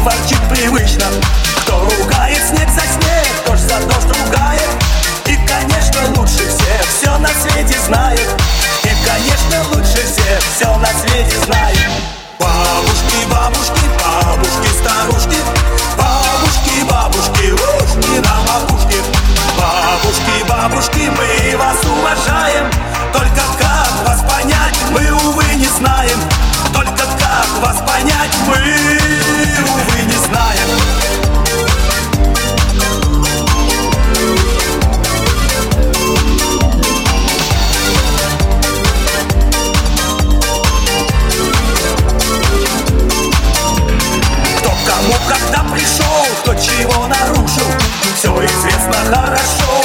ворчит привычно. Кто ругает снег за снег, дождь за дождь ругает. И, конечно, лучше всех все на свете знает. И, конечно, лучше всех все на свете пришел, кто чего нарушил. Все известно хорошо.